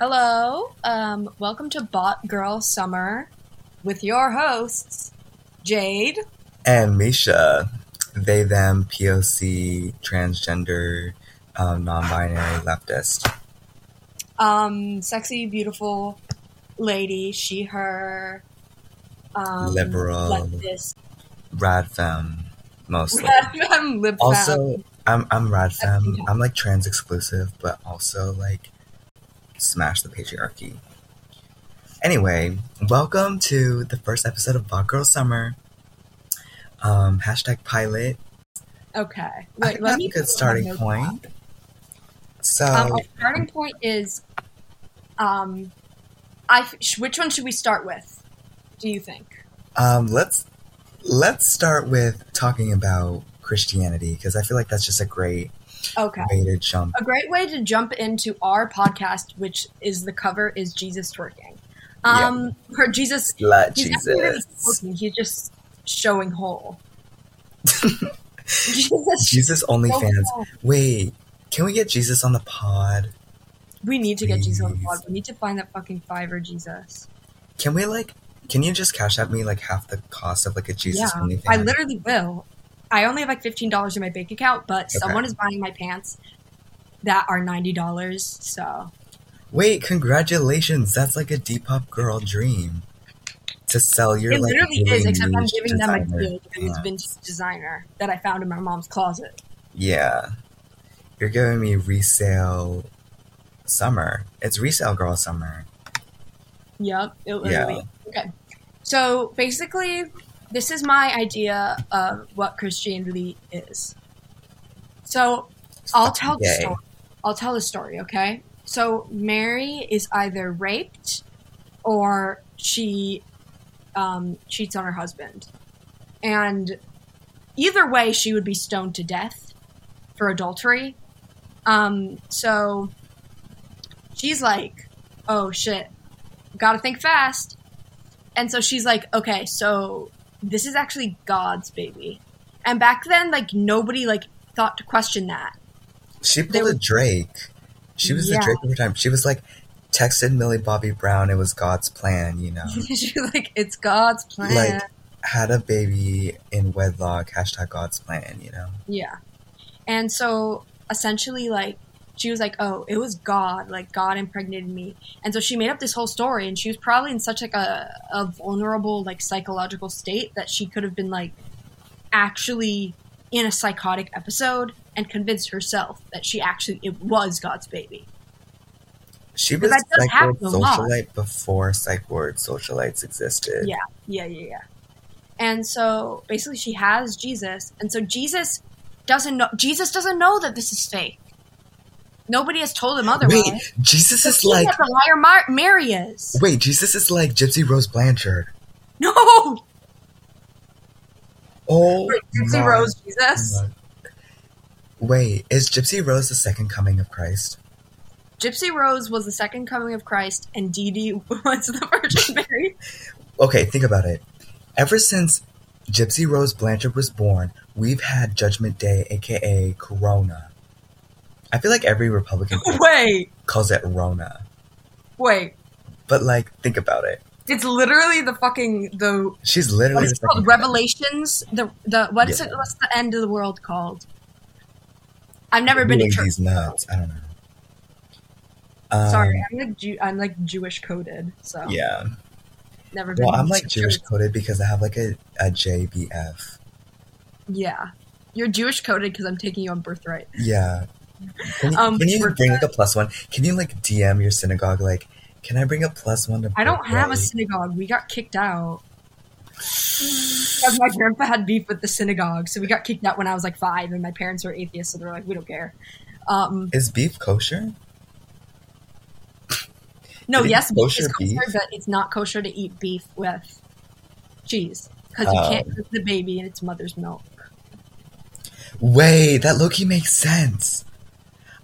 Hello, um, welcome to Bot Girl Summer with your hosts, Jade. And Misha, they, them, POC, transgender, um, non binary, leftist. Um, sexy, beautiful lady, she, her, um, Liberal. leftist, Rad femme, mostly. femme, lib. Also, I'm, I'm rad femme. I'm like trans exclusive, but also like smash the patriarchy. Anyway, welcome to the first episode of Bot Girl Summer. Um, hashtag pilot. okay. I think let that's a good starting point. So, Um, our starting point is, um, I. sh- Which one should we start with? Do you think? Um, let's let's start with talking about Christianity because I feel like that's just a great Okay. way to jump. A great way to jump into our podcast, which is the cover, is Jesus twerking. Um, or Jesus. Let He's really Jesus, twerking, he's just showing whole. Jesus. Jesus so OnlyFans. whole. Wait, can we get Jesus on the pod? We need to get Jesus on the pod. We need to find that fucking Fiverr Jesus. Can we like? Can you just cash out me like half the cost of like a Jesus yeah, OnlyFans? I literally will. I only have like fifteen dollars in my bank account, but someone is buying my pants that are ninety dollars. So Wait, congratulations! That's like a Depop girl dream. To sell your it like literally really is, except I'm giving them a designer good pants. vintage designer that I found in my mom's closet. Yeah. You're giving me resale summer. It's resale girl summer. Yep, it literally. Yeah. Okay, so basically, this is my idea of what Christianity is. So I'll tell the story. I'll tell the story. Okay, so Mary is either raped or she um, cheats on her husband, and either way, she would be stoned to death for adultery. Um, so she's like, "Oh shit, gotta think fast." And so she's like, "Okay, so this is actually God's baby." And back then, like nobody like thought to question that. She They pulled a Drake. She was Yeah. the Drake of her time. She was like, texted Millie Bobby Brown. It was God's plan, you know. she's like, "It's God's plan." like, had a baby in wedlock. Hashtag God's plan, you know. Yeah. And so essentially, like, she was like, oh, it was God. Like, God impregnated me. And so she made up this whole story. And she was probably in such, like, a, a vulnerable, like, psychological state that she could have been, like, actually in a psychotic episode and convinced herself that she actually, it was God's baby. She was that psych ward happen lot. socialite before psych ward socialites existed. Yeah. Yeah, yeah, yeah. And so basically, she has Jesus. And so Jesus doesn't know, Jesus doesn't know that this is fake. Nobody has told him otherwise. Wait, Jesus is like a liar Mar- Mary is. wait, Jesus is like Gypsy Rose Blanchard. No! Oh, Gypsy my Rose Jesus. Wait, is Gypsy Rose the second coming of Christ? Gypsy Rose was the second coming of Christ, and Dee Dee was the Virgin Mary. Okay, think about it. Ever since Gypsy Rose Blanchard was born, we've had Judgment Day, aka Corona. I feel like every Republican wait, calls it Rona. wait. But like, think about it. It's literally the fucking the She's literally what the called? Revelations. The the what's Yeah. it? What's the end of the world called? I've never coming. been to church. these nuts. I don't know. Um, Sorry, I'm like Jew- I'm like Jewish coded, so Yeah. never been. Well, I'm like Jewish coded because I have like a, a JBF. Yeah, you're Jewish coded because I'm taking you on birthright. Yeah. Can you, Um, can you bring like a plus one? Can you like DM your synagogue like, can I bring a plus one to I don't have a synagogue. We got kicked out. Because my grandpa had beef with the synagogue, so we got kicked out when I was like five, and my parents were atheists, so they're like, we don't care. Um, Is beef kosher? no, it yes, beef kosher is kosher, beef? but it's not kosher to eat beef with cheese because you Oh. can't cook the baby in its mother's milk. Wait, that Loki makes sense.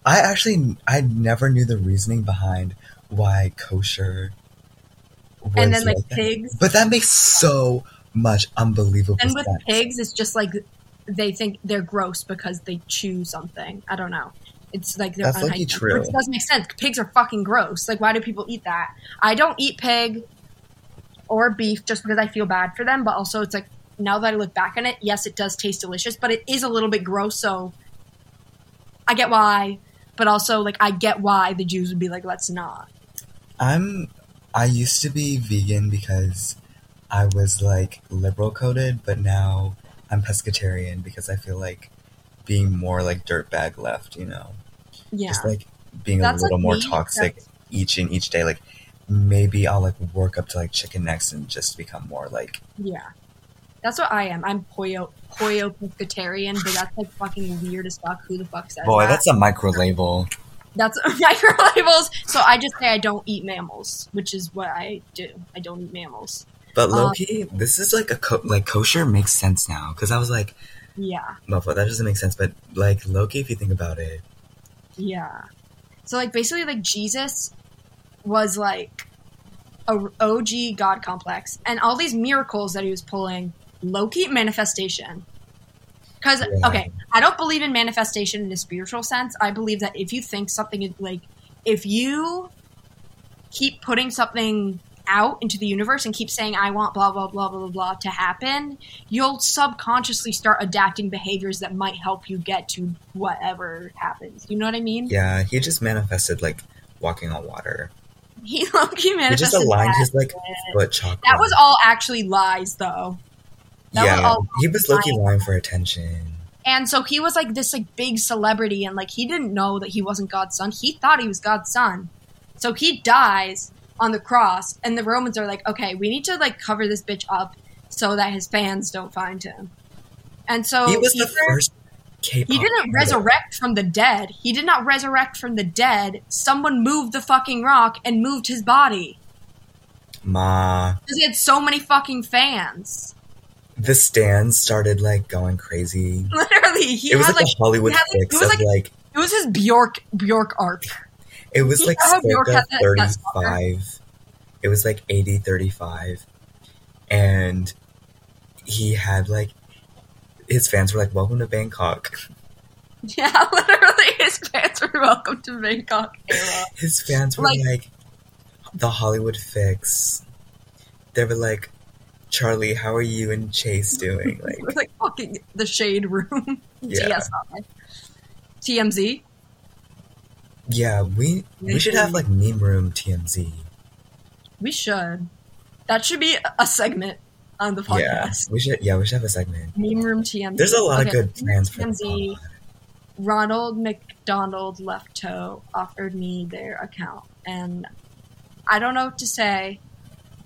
I actually I never knew the reasoning behind why kosher was and then like that. pigs, But that makes so much unbelievable and with sense. pigs, it's just like they think they're gross because they chew something. I don't know. It's like they're That's unhygienic, true. Which doesn't make sense. Pigs are fucking gross. Like, why do people eat that? I don't eat pig or beef just because I feel bad for them, but also it's like now that I look back on it, yes, it does taste delicious, but it is a little bit gross. So I get why, but also like I get why the Jews would be like, let's not. I'm I used to be vegan because I was like liberal coded, but now I'm pescatarian because I feel like being more like dirtbag left, you know. Yeah, Just like being That's, a little like, more me. toxic each and each day. Like maybe I'll like work up to like chicken necks and just become more like yeah. That's what I am. I'm pollo pollo pescatarian, but that's like fucking weird as fuck. Who the fuck says boy, that? that's a micro label. That's micro labels. So I just say I don't eat mammals, which is what I do. I don't eat mammals. But Um, Loki, this is like a co- like kosher makes sense now because I was like, Yeah, that doesn't make sense. But like Loki, if you think about it, yeah. So like basically, like Jesus was like a OG God complex, and all these miracles that he was pulling, Loki manifestation. Because Yeah. okay, I don't believe in manifestation in a spiritual sense. I believe that if you think something is like, if you keep putting something out into the universe and keep saying I want blah blah blah blah blah blah to happen, you'll subconsciously start adapting behaviors that might help you get to whatever happens. You know what I mean? yeah, he just manifested like walking on water. He He manifested just aligned his like foot chakra. That was all actually lies, though. That yeah, he was Loki lying. for attention. And so he was like this like big celebrity, and like he didn't know that he wasn't God's son. He thought he was God's son. So he dies on the cross, and the Romans are like, okay, we need to like cover this bitch up so that his fans don't find him. And so he was the first K-pop. He oh, didn't idol. resurrect from the dead. He did not resurrect from the dead. Someone moved the fucking rock and moved his body Ma, because he had so many fucking fans. The stands started like going crazy. Literally, he it was had like, like a Hollywood had, like- fix it was of like- like it was his Bjork Bjork arc. It was You like circa that 35. It was like 80 35. And he had like his fans were like, Welcome to Bangkok. Yeah, literally, his fans were welcome to Bangkok era. His fans were Like- like, the Hollywood fix. They were like, Charlie, how are you and Chase doing? Like, like fucking the Shade Room. Yeah. TSI. TMZ. yeah, we we should have like meme room TMZ. We should. That should be a segment on the podcast. Yeah, we should. Yeah, we should have a segment. Meme room TMZ. There's a lot Okay, of good plans for TMZ. Ronald McDonald Left Toe offered me their account, and I don't know what to say.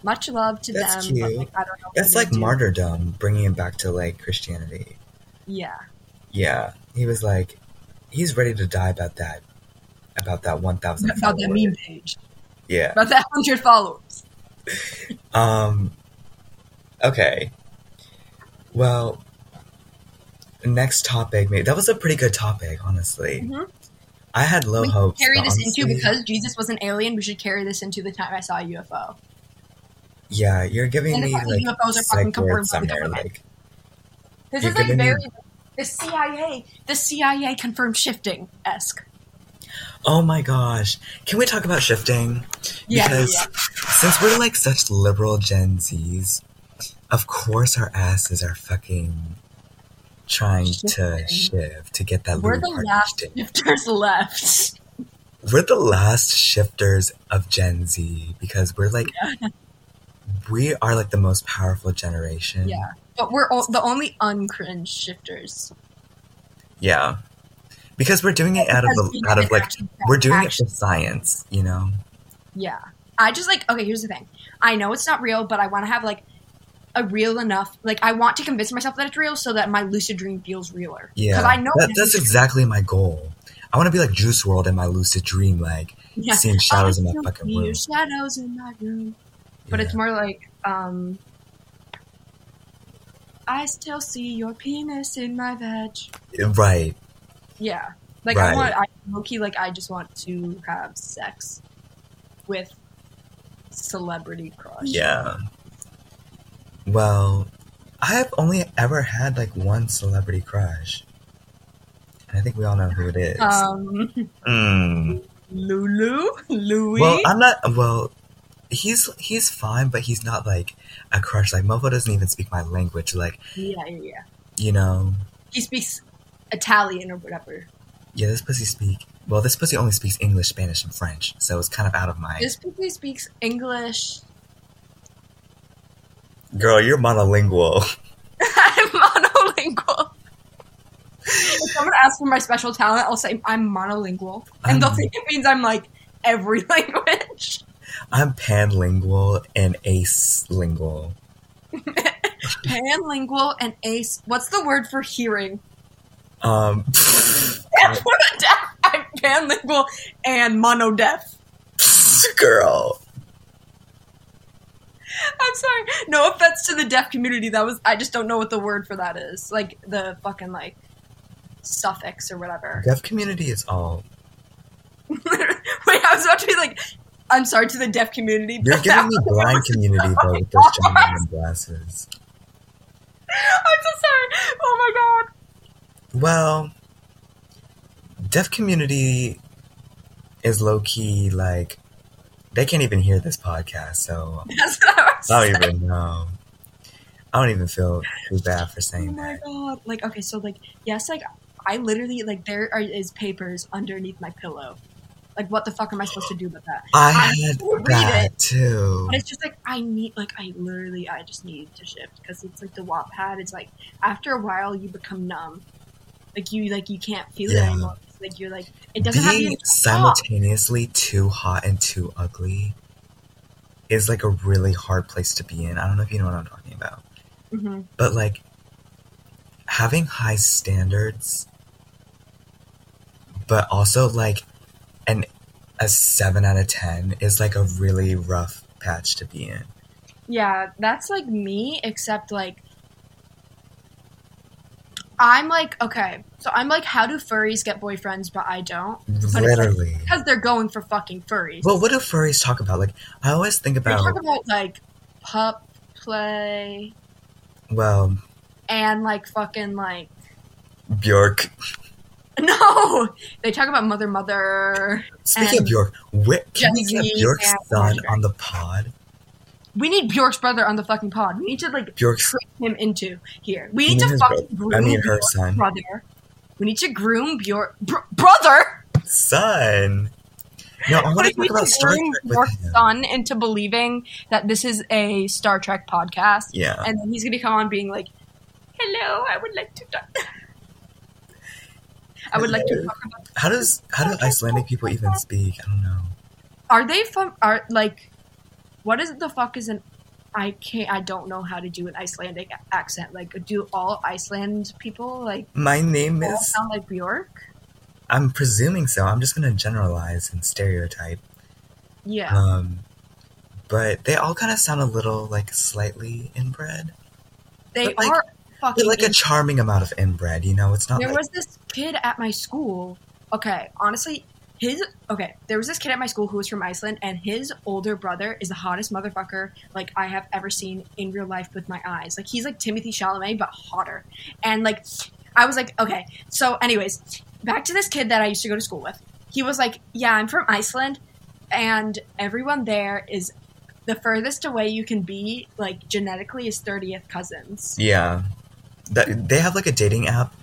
Much love to That's them, cute. like I don't know. That's like do. martyrdom, bringing it back to like Christianity. Yeah, Yeah, he was like, he's ready to die about that, about that one thousand. about that meme page, Yeah. about that hundred followers. Um. Okay. Well, next topic. Maybe that was a pretty good topic, honestly. Mhm. I had low we hopes. carry this into because Jesus was an alien. We should carry this into the time I saw a UFO. Yeah, you're giving me like UFOs are fucking words confirmed by the somewhere. government. Like, This is like giving me- very the CIA, the CIA confirmed shifting esque. oh my gosh, can we talk about shifting? Yeah, because yeah. since we're like such liberal Gen Zs, of course our asses are fucking trying to shift to get that We're the last shtick. shifters left. We're the last shifters of Gen Z because we're like we are like the most powerful generation. Yeah, but we're o- the only uncringe shifters. Yeah. Because we're doing it out of we out of like we're doing it actually- for science, you know. Yeah, I just like okay. Here's the thing. I know it's not real, but I want to have like a real enough. Like I want to convince myself that it's real, so that my lucid dream feels realer. Yeah. because I know that, that's exactly my goal. I want to be like Juice WRLD in my lucid dream, like Yeah. seeing shadows in my fucking room. shadows in my room. But Yeah. it's more like, um, I still see your penis in my veg. right. Yeah, like I want, I low-key, like I just want to have sex with celebrity crush. Yeah. Well, I have only ever had like one celebrity crush. And I think we all know who it is. Um, Mm. Lulu, Louis. Well, I'm not. Well, he's he's fine, but he's not like a crush. Like Mofo doesn't even speak my language. Like yeah, yeah, yeah. you know, He speaks Italian or whatever. yeah. This pussy speak. Well, this pussy only speaks English, Spanish, and French, so it's kind of out of my. This pussy speaks English. Girl, you're monolingual. I'm monolingual. if someone asks for my special talent, I'll say I'm monolingual, and they'll think it means I'm like every language. I'm panlingual and ace lingual. Panlingual and ace. What's the word for hearing? Um, I'm panlingual and monodeaf. girl. I'm sorry. No offense to the deaf community. That was I just don't know what the word for that is. Like the fucking like suffix or whatever. Deaf community is all. Wait, I was about to be like, I'm sorry to the deaf community. You're giving me blind community though with those giant glasses. I'm so sorry. Oh my god. Well, deaf community is low key like they can't even hear this podcast, so I I don't saying. even know. I don't even feel too bad for saying that. Oh my that. god. Like okay, so like yes, like I literally like there are is papers underneath my pillow. Like what the fuck am I supposed to do with that? I I had read that it. too. But it's just like I need, like I literally, I just need to shift because it's like the Wattpad. It's like after a while you become numb, like you like you can't feel it anymore. It's like you're like it doesn't have Being you. simultaneously too hot and too ugly is like a really hard place to be in. I don't know if you know what I'm talking about. hmm But like having high standards but also like an a 7 out of 10 is like a really rough patch to be in. Yeah, that's like me, except like I'm like okay, so I'm like, how do furries get boyfriends, but I don't? like- Literally. Because they're going for fucking furries. Well, what do furries talk about? Like I always think they about talk about like pup play well, and like fucking like Bjork. no, they talk about mother mother. Speaking of Bjork, where, can we get Bjork's son on the pod? We need Bjork's brother on the fucking pod. We need to like Bjork's trick him into here. We need to fucking bro- groom I mean her Bjork's son. brother. We need to groom Bjork br- brother. son. No, I want to talk about Star Trek with Bjork's him. son into believing that this is a Star Trek podcast, Yeah. and then he's gonna come on being like, "Hello, I would like to talk." I would like to talk about. How does how do Icelandic people even speak? I don't know. Are they from? Are like, what is the fuck is an? I can't. I don't know how to do an Icelandic accent. Like, do all Iceland people like My name all is. sound like Bjork? I'm presuming so. I'm just gonna generalize and stereotype. Yeah. Um, but they all kind of sound a little like slightly inbred, they but, like- are but fucking. like a charming amount of inbred. You know, it's not there like was this kid at my school. Okay, honestly, his okay. There was this kid at my school who was from Iceland, and his older brother is the hottest motherfucker like I have ever seen in real life with my eyes. Like he's like Timothée Chalamet, but hotter. And like, I was like, okay. So, anyways, back to this kid that I used to go to school with. He was like, yeah, I'm from Iceland, and everyone there is the furthest away you can be, like genetically, is thirtieth cousins. yeah. That they have like a dating app.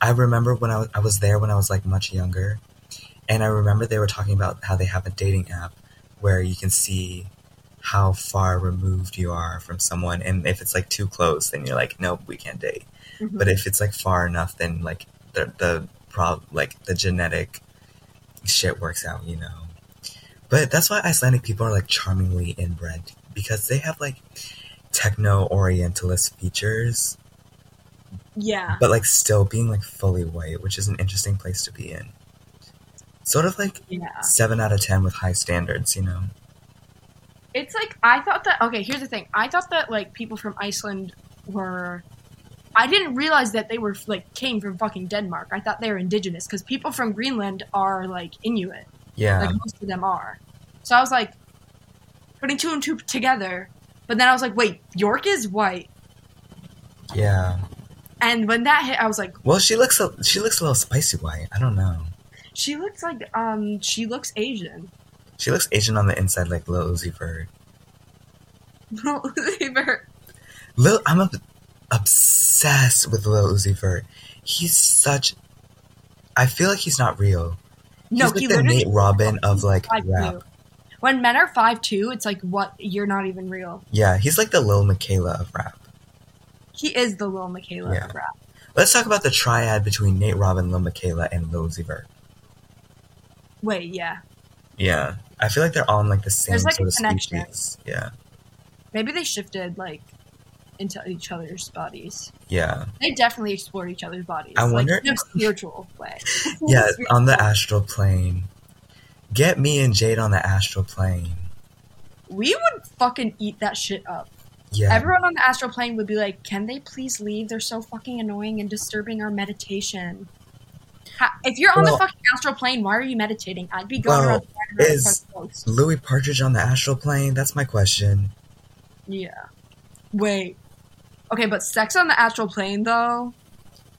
I remember when I was, I was there when I was like much younger, and I remember they were talking about how they have a dating app where you can see how far removed you are from someone, and if it's like too close, then you're like, nope, we can't date. Mhm. But if it's like far enough, then like the the prob like the genetic shit works out, you know. But that's why Icelandic people are like charmingly inbred because they have like techno orientalist features, yeah. but like still being like fully white, which is an interesting place to be in. Sort of like Yeah. seven out of ten with high standards, you know. It's like I thought that okay, here's the thing. I thought that like people from Iceland were I didn't realize that they were like came from fucking Denmark. I thought they were indigenous cuz people from Greenland are like Inuit. Yeah, Like most of them are. So I was like putting two and two together. But then I was like, wait, Bjork is white. yeah. And when that hit, I was like, Well, she looks a, she looks a little spicy white. I don't know. she looks like um she looks Asian. She looks Asian on the inside, like Lil Uzi Vert. Lil, Uzi Vert. Lil, I'm ob- obsessed with Lil Uzi Vert. He's such. I feel like he's not real. no, he's like he the Nate Robin of like rap. two. When men are five two, it's like what you're not even real. Yeah, he's like the Lil Miquela of rap. He is the Lil Miquela Yeah. rap. Let's talk about the triad between Nate Robin, Lil Miquela, and Lil Uzi Wait, yeah, Yeah, I feel like they're all in like the same There's, like, sort of connection. species. Yeah, maybe they shifted like into each other's bodies. yeah, They definitely explored each other's bodies. I wonder- like, in a spiritual way. yeah. Spiritual On the astral plane, get me and Jade on the astral plane. we would fucking eat that shit up. Yeah, Everyone on the astral plane would be like, "Can they please leave? They're so fucking annoying and disturbing our meditation." Ha- if you're on Well- the fucking astral plane, why are you meditating? I'd be going Well, around. is- Louis Partridge on the astral plane. That's my question. Yeah. Wait. Okay, but sex on the astral plane though,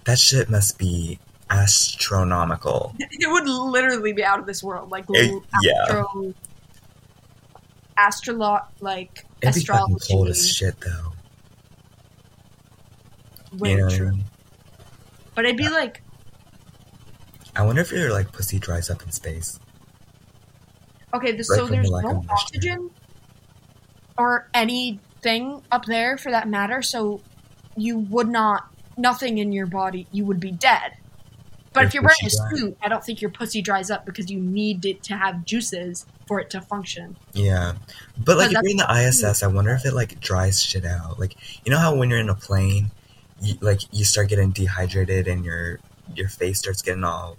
That shit must be astronomical. it would literally be out of this world. Like It- yeah. astro, like It'd be fucking cold as shit, though. Way you know what I true. mean? But it'd be like, I wonder if your like pussy dries up in space. okay, this, Right so there's the no oxygen or anything up there for that matter. So you would not, nothing in your body, you would be dead. But if you're wearing a suit, I don't think your pussy dries up because you need it to have juices for it to function. Yeah, but like if you're in the ISS, I wonder if it like dries shit out. Like you know how when you're in a plane, you, like you start getting dehydrated and your your face starts getting all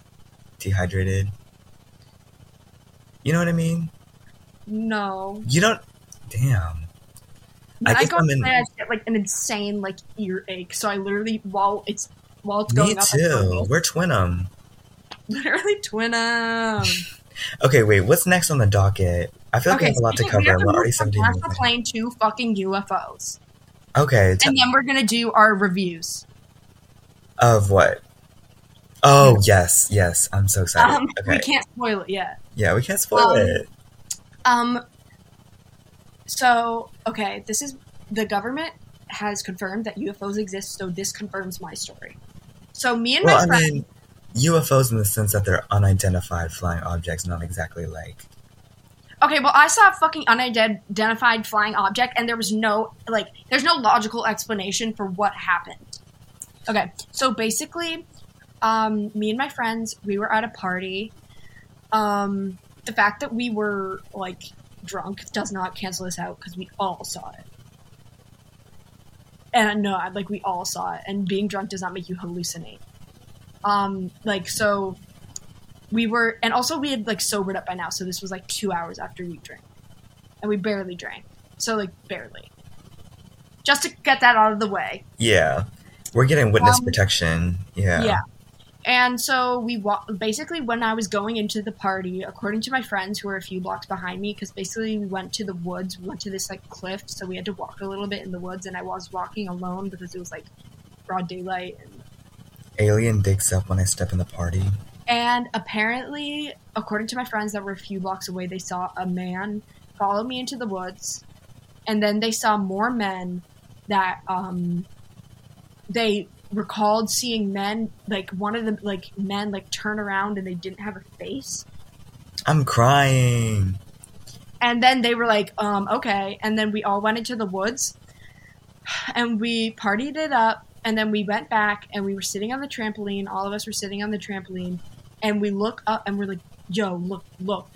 dehydrated. You know what I mean? No. You don't. Damn. I I, go I'm in- I get like an insane like earache. So I literally while it's while it's going Me up, go, too. We're twinum. literally twin 'em. Okay, wait. What's next on the docket? I feel like we have a lot to speaking- we cover. have We're already move from 17 minutes. in. plane to fucking UFOs, Okay, t- and then we're gonna do our reviews. of what? Oh yes, yes. I'm so excited. Um, okay, We can't spoil it yet. yeah, we can't spoil Um, it. Um. So okay, this is the government has confirmed that UFOs exist. So this confirms my story. So me and Well, my I friend. mean, UFOs in the sense that they're unidentified flying objects, not exactly like. Okay, well, I saw a fucking unidentified flying object, and there was no like, there's no logical explanation for what happened. Okay, so basically, um, me and my friends, we were at a party. Um, the fact that we were like drunk does not cancel this out because we all saw it. And no, I, like we all saw it, and being drunk does not make you hallucinate. Um, like so, we were, and also we had like sobered up by now, so this was like two hours after we drank, and we barely drank, so like barely. Just to get that out of the way, Yeah, we're getting witness Um, protection. Yeah. yeah. And so we wa- basically when I was going into the party, according to my friends who were a few blocks behind me, because basically we went to the woods, we went to this like cliff, so we had to walk a little bit in the woods, and I was walking alone because it was like broad daylight and Alien digs up when I step in the party. And apparently, according to my friends that were a few blocks away, they saw a man follow me into the woods, and then they saw more men that um, they recalled seeing men like one of the like men like turn around and they didn't have a face. I'm crying. and then they were like um okay. And then we all went into the woods and we partied it up. And then we went back and we were sitting on the trampoline. All of us were sitting on the trampoline. And we look up and we're like yo look look.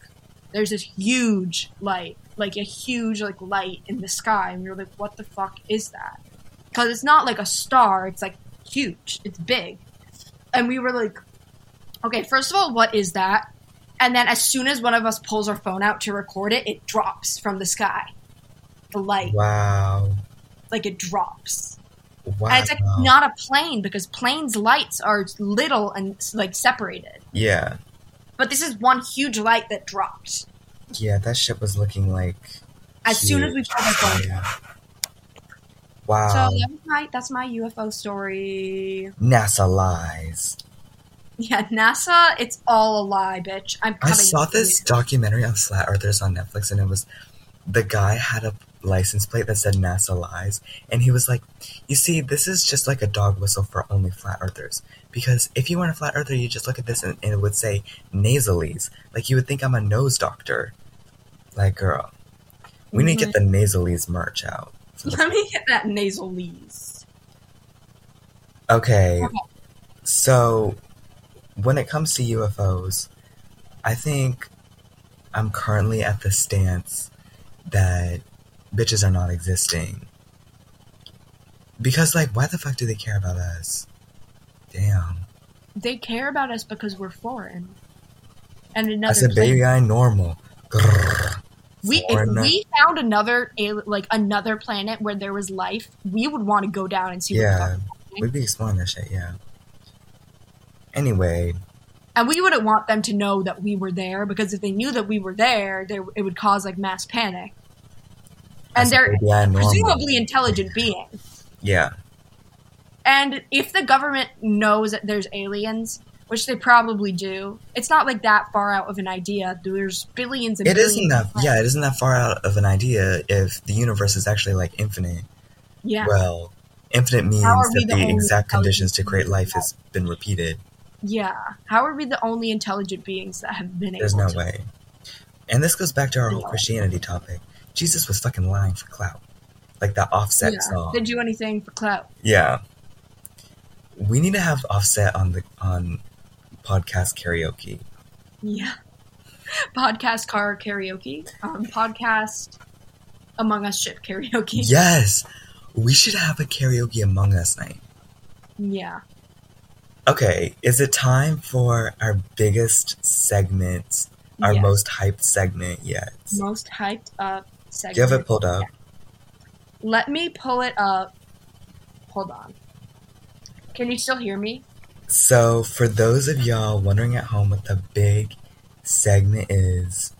There's this huge light like a huge like light in the sky. And we were like what the fuck is that? Because it's not like a star. It's like huge it's big and we were like okay first of all what is that and then as soon as one of us pulls our phone out to record it, it drops from the sky. The light, Wow. like it drops. Wow. And it's like not a plane because planes' lights are little and like separated. yeah. But this is one huge light that drops. Yeah, that shit was looking like. As soon as we huge. pulled our phone. Wow. So that was my, that's my UFO story. NASA lies. Yeah, NASA, it's all a lie, bitch. I'm I saw this you. documentary on flat earthers on Netflix, and it was the guy had a license plate that said NASA lies, and he was like, "You see, this is just like a dog whistle for only flat earthers. Because if you weren't a flat earther, you just look at this and, and it would say nasalies. Like you would think I'm a nose doctor. Like, girl, we need to get mm-hmm. the nasalies merch out. Let me get that nasal. Okay, Okay. so when it comes to UFOs, I think I'm currently at the stance that bitches are not existing. Because, like, why the fuck do they care about us? Damn. They care about us because we're foreign. And another I said, baby, I'm normal. Grrr. We if we found another like another planet where there was life, we would want to go down and see Yeah, fuck. is happening. we'd be exploring that shit, yeah. Anyway, And we wouldn't want them to know that we were there because if they knew that we were there, they, it would cause like mass panic. And they're baby, I normal. presumably intelligent beings. Yeah. And if the government knows that there's aliens, which they probably do, it's not like that far out of an idea. There's billions and It billions. isn't that, of yeah, it isn't that far out of an idea if the universe is actually, like, infinite. Yeah. Well, infinite means How are we that the the exact conditions to create life has been repeated. Yeah. How are we the only intelligent beings that have been There's no to? way. And this goes back to our whole Christianity topic. Jesus was fucking lying for clout. Like that offset Yeah. song. Did do anything for clout? yeah. We need to have offset on the on podcast karaoke. Yeah. Podcast car karaoke. Um, podcast Among Us ship karaoke. Yes. We should have a karaoke among us night. Yeah. Okay, is it time for our biggest segment, our Yes. most hyped segment yet? most hyped up segment. Do you have it pulled up? Let me pull it up. Hold on. Can you still hear me? So, for those of y'all wondering at home what the big segment is,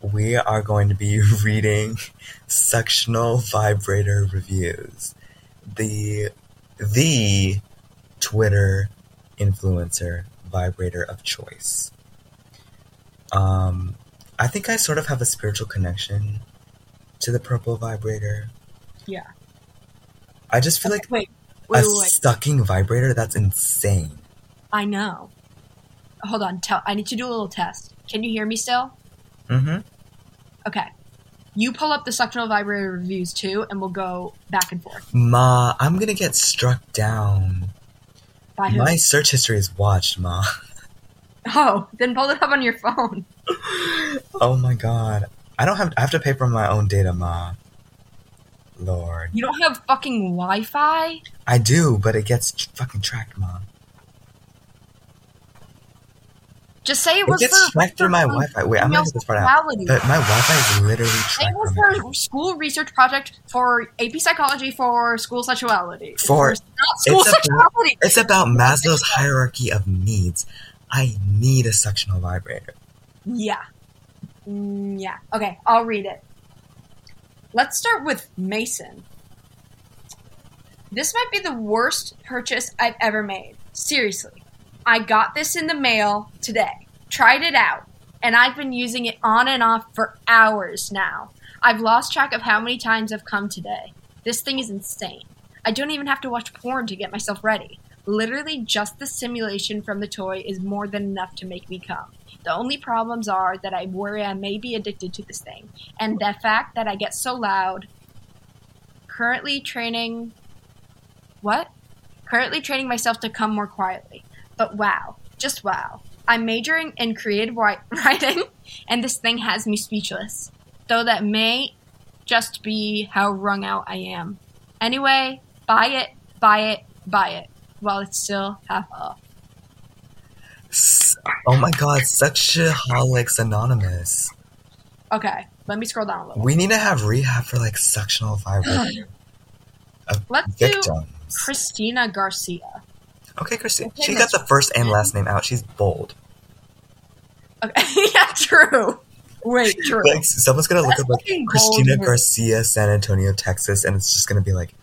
we are going to be reading suctional vibrator reviews. The the Twitter influencer vibrator of choice. Um, I think I sort of have a spiritual connection to the purple vibrator. Yeah. I just feel like Wait. A Wait, wait, wait. sucking vibrator that's insane. I know. Hold on. Tell. I need to do a little test. Can you hear me still? Mm-hmm. Okay. You pull up the suctional vibrator reviews too, and we'll go back and forth. Ma, I'm gonna get struck down. By who? My search history is watched, Ma. Oh, then pull it up on your phone. oh my god. I don't have I have to pay for my own data, Ma. Lord. You don't have fucking Wi-Fi? I do, but it gets fucking tracked, Mom. Just say it was It gets tracked through my Wi Fi. Wait, I'm get this part out. But my Wi Fi is literally Say it was for school research project for AP psychology for school sexuality. For- not school it's about- sexuality. It's about Maslow's hierarchy of needs. I need a suctional vibrator. Yeah. Mm, yeah. Okay, I'll read it. Let's start with Mason. This might be the worst purchase I've ever made. Seriously. I got this in the mail today. Tried it out. And I've been using it on and off for hours now. I've lost track of how many times I've come today. This thing is insane. I don't even have to watch porn to get myself ready. Literally, just the simulation from the toy is more than enough to make me come. The only problems are that I worry I may be addicted to this thing, and the fact that I get so loud. Currently training. What? Currently training myself to come more quietly. But wow, just wow. I'm majoring in creative writing, and this thing has me speechless. Though that may just be how wrung out I am. Anyway, buy it, buy it, buy it, while it's still half off. Oh my god, Sexaholics Anonymous. Okay, let me scroll down a little. We need to have rehab for like suctional vibrator of Let's do. Christina Garcia. Okay, Christina. She got the first and last name out. She's bold. Okay, yeah, true. Wait, true. Like someone's gonna look That's up like Christina. Garcia, San Antonio, Texas, and it's just gonna be like,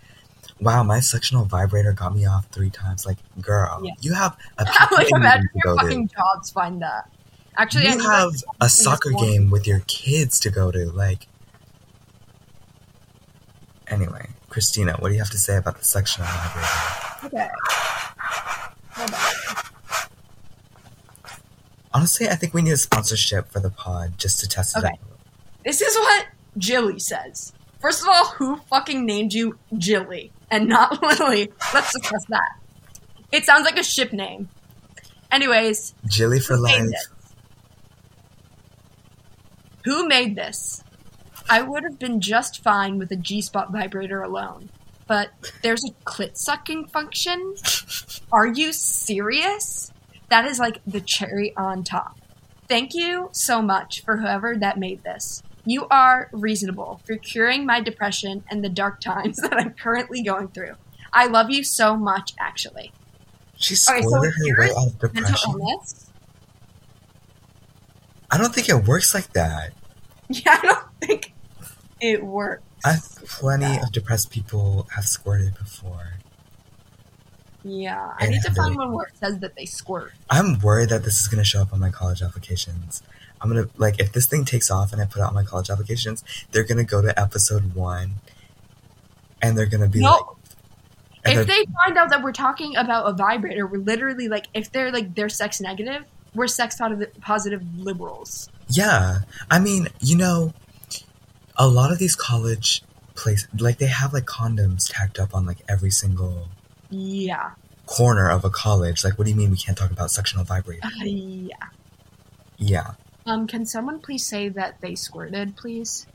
"Wow, my sectional vibrator got me off three times." Like, girl, Yeah. you have a like, imagine your go to. fucking jobs find that. Actually, I You have a soccer game with your kids to go to. Like, anyway, Christina, what do you have to say about the sectional vibrator? Okay. Honestly, I think we need a sponsorship for the pod just to test it Okay. out. This is what Jilly says. First of all, who fucking named you Jilly and not Lily? Let's discuss that. It sounds like a ship name. Anyways, Jilly for who made life. this? Who made this? I would have been just fine with a G spot vibrator alone. But there's a clit sucking function? Are you serious? That is like the cherry on top. Thank you so much for whoever that made this. You are reasonable for curing my depression and the dark times that I'm currently going through. I love you so much, actually. She Okay, so squirted her way out of depression. I don't think it works like that. Yeah, I don't think it works. I plenty of depressed people have squirted before. Yeah, I And need to find one where it says that they squirt. I'm worried that this is gonna show up on my college applications. I'm gonna like if this thing takes off and I put out my college applications, they're gonna go to episode one, and they're gonna be like, if they find out that we're talking about a vibrator, we're literally like, if they're like they're sex negative, we're sex positive, positive liberals. yeah. I mean, you know, a lot of these college places, like they have like condoms tacked up on like every single Yeah, corner of a college. Like, what do you mean we can't talk about sectional vibrator? Uh, yeah. Yeah. Um, can someone please say that they squirted, please?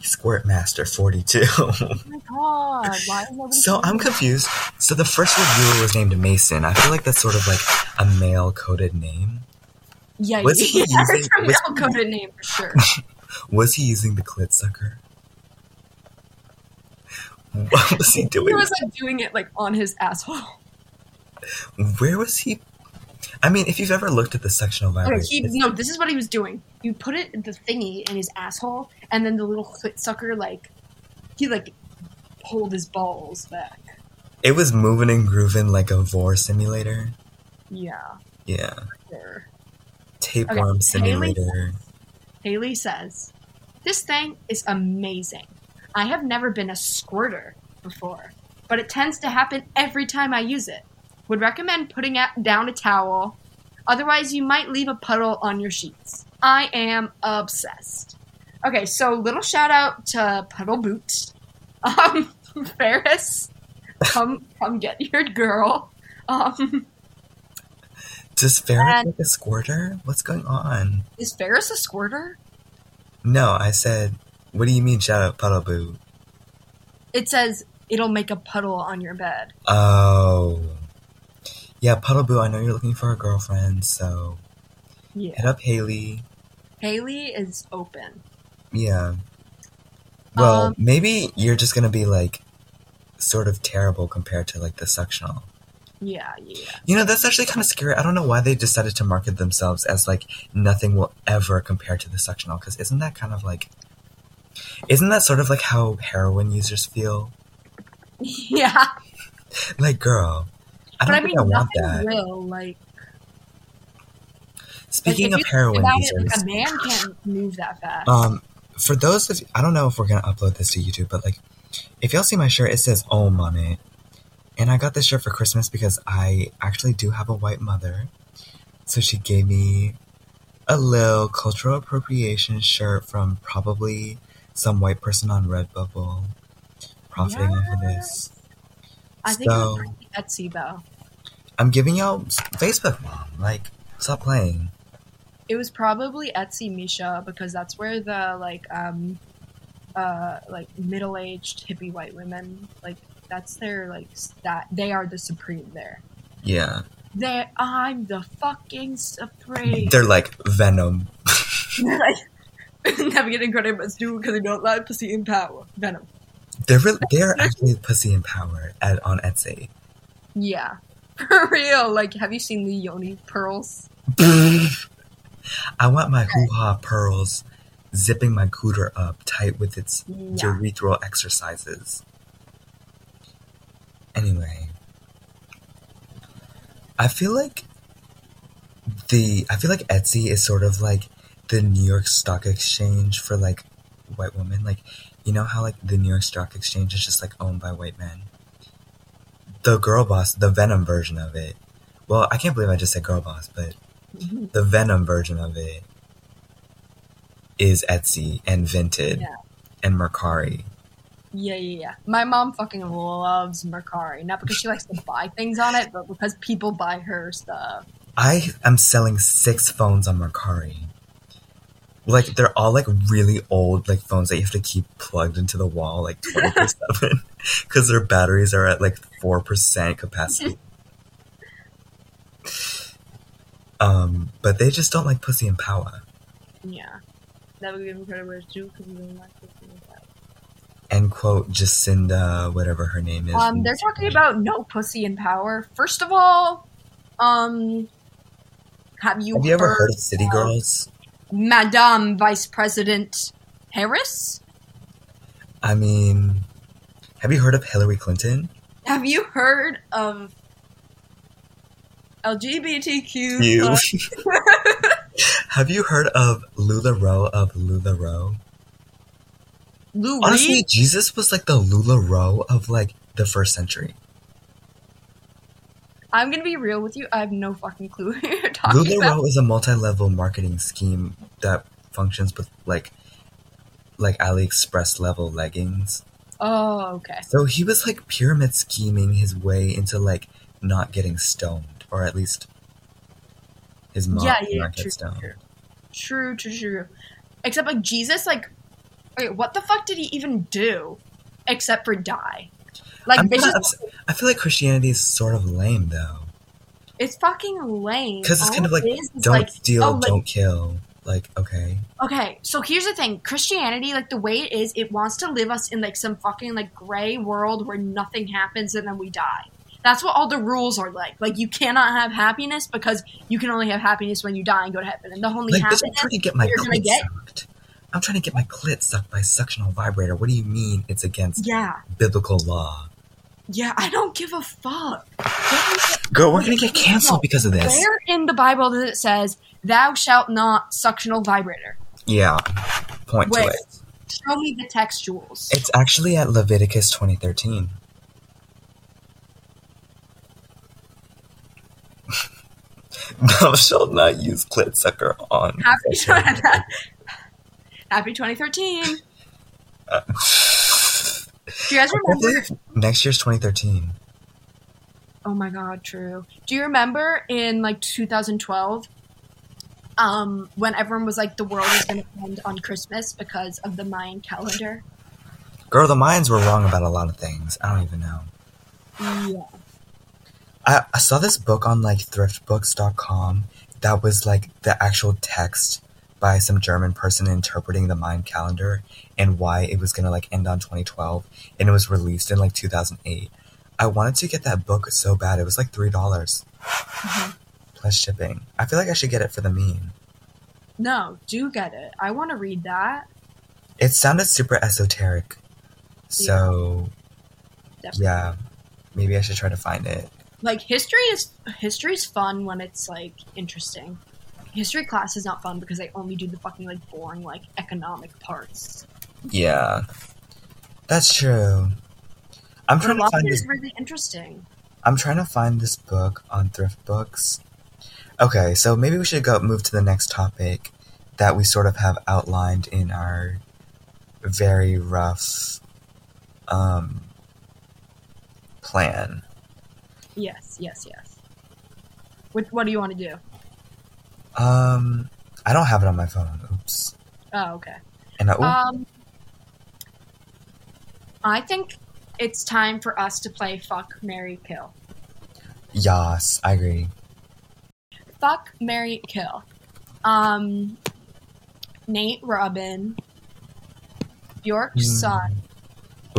Squirt Master 42. Oh my god, why is so I'm confused. So the first reviewer was named Mason. I feel like that's sort of like a male coded name. Yeah, Was he yeah, using- a male coded name for sure. Was he using the clit sucker? What was he doing? he was like doing it like on his asshole. Where was he? I mean, if you've ever looked at the sectional Okay, vibrator, he, no, this is what he was doing. You put it the thingy in his asshole, and then the little clit sucker like he like pulled his balls back. it was moving and grooving like a vor simulator. Yeah, Yeah, sure. tapeworm Okay, simulator. Haley says, "This thing is amazing. I have never been a squirter before, but it tends to happen every time I use it. Would recommend putting down a towel. Otherwise, you might leave a puddle on your sheets. I am obsessed." Okay, so little shout out to Puddle Boot, um, Ferris. Come, come get your girl. Um, Does Ferris And- like a squirter? What's going on? is Ferris a squirter? No, I said, what do you mean shout out Puddle Boo? It says it'll make a puddle on your bed. Oh. Yeah, Puddle Boo, I know you're looking for a girlfriend, so Yeah. hit up Haley. Haley is open. Yeah. Well, Um, maybe you're just gonna be like sort of terrible compared to like the sectional. Yeah, yeah. You know, that's actually kind of scary. I don't know why they decided to market themselves as like nothing will ever compare to the sectional because isn't that kind of like isn't that sort of like how heroin users feel? Yeah. Like, girl, I don't I think mean I want that. will like Speaking like, of heroin users, it, a man can't move that fast. Um, for those of I don't know if we're gonna upload this to YouTube, but like, if y'all see my shirt, it says "Om" on it, and I got this shirt for Christmas because I actually do have a white mother, so she gave me a little cultural appropriation shirt from probably some white person on Redbubble, profiting off of this. I think it was so- probably Etsy though. I'm giving y'all Facebook, mom. Like, stop playing. It was probably Etsy Misha because that's where the like um uh like middle aged hippie white women like that's their like that they are the supreme there. Yeah, They I'm the fucking supreme. they're like Venom. Like credit but do because they don't like pussy in power. Venom. They're re- they're actually pussy in power at on Etsy. Yeah. For real. Like have you seen the Yoni pearls? I want my hoo ha pearls zipping my cooter up tight with its Yeah. urethral exercises. Anyway, I feel like the I feel like Etsy is sort of like the New York Stock Exchange for like white women. Like you know how like the New York Stock Exchange is just like owned by white men. The girl boss, the Venom version of it. Well, I can't believe I just said girl boss, but Mhm. the Venom version of it is Etsy and Vinted Yeah. and Mercari. Yeah, yeah, yeah. My mom fucking loves Mercari. Not because she likes to buy things on it, but because people buy her stuff. I am selling six phones on Mercari. Like they're all like really old like phones that you have to keep plugged into the wall like twenty four seven because their batteries are at like four percent capacity. um, but they just don't like pussy and power. Yeah. That would give him credit where it's due because he doesn't like this and that. End quote Jacinda, whatever her name is. Um, they're talking about no pussy and power. First of all, um, have you Have you ever heard of City Girls? Madame Vice President Harris? I mean, have you heard of Hillary Clinton? Have you heard of LGBTQ? You. have you heard of Lula? Lularoe of Lularoe? Lou Honestly, Jesus was like the Lula Lularoe of like the first century. I'm gonna be real with you. I have no fucking clue who you're talking about. Lularoe is a multi-level marketing scheme that functions with like like AliExpress level leggings. Oh, okay. So he was like pyramid scheming his way into like not getting stoned, or at least his mom Yeah, did yeah, not get stoned. true. True, true, true. Except like Jesus, like, wait, what the fuck did he even do? Except for die. Like, I'm bitches, kinda I feel like Christianity is sort of lame though, it's fucking lame. because it's All kind of like it is is, don't like, steal, oh, like- don't kill. Like okay, Okay, so here's the thing: Christianity, like the way it is, it wants to live us in like some fucking like gray world where nothing happens and then we die. That's what all the rules are like. Like you cannot have happiness because you can only have happiness when you die and go to heaven. And the only like bitch, I'm happiness trying to get my clit get- sucked. I'm trying to get my clit sucked by a suctional vibrator. What do you mean it's against Yeah, biblical law? Yeah, I don't give a fuck. Girl, we're gonna get canceled because of this. Where in the Bible does it says, "Thou shalt not suctional vibrator"? Yeah, point to it. Show me the textuals. It's actually at Leviticus 2013. Thou shalt not use clit sucker on. Happy, Happy 2013. Uh, Do you guys remember? Next year's 2013. Oh my god, true. Do you remember in like 2012, um, when everyone was like, the world is going to end on Christmas because of the Mayan calendar? Girl, the Mayans were wrong about a lot of things. I don't even know. Yeah. I, I saw this book on like thriftbooks.com that was like the actual text by some German person interpreting the Mayan calendar and why it was gonna like end on 2012 and it was released in like 2008. I wanted to get that book so bad. It was like three dollars Mhm. plus shipping. I feel like I should get it for the meme. No, do get it. I want to read that. It sounded super esoteric, so Definitely. yeah, maybe I should try to find it. Like history is history's fun when it's like interesting. History class is not fun because they only do the fucking like boring like economic parts. Yeah, that's true. I'm trying to find this really interesting. I'm trying to find this book on thrift books. Okay, so maybe we should go move to the next topic that we sort of have outlined in our very rough um, plan. Yes, yes, yes. What What do you want to do? Um, I don't have it on my phone. Oops. Oh, okay. And I, ooh, Um, I think it's time for us to play Fuck, Mary, Kill. yes, I agree. Fuck, Mary, Kill. Um, Nate Robin, Bjork's Hmm. son,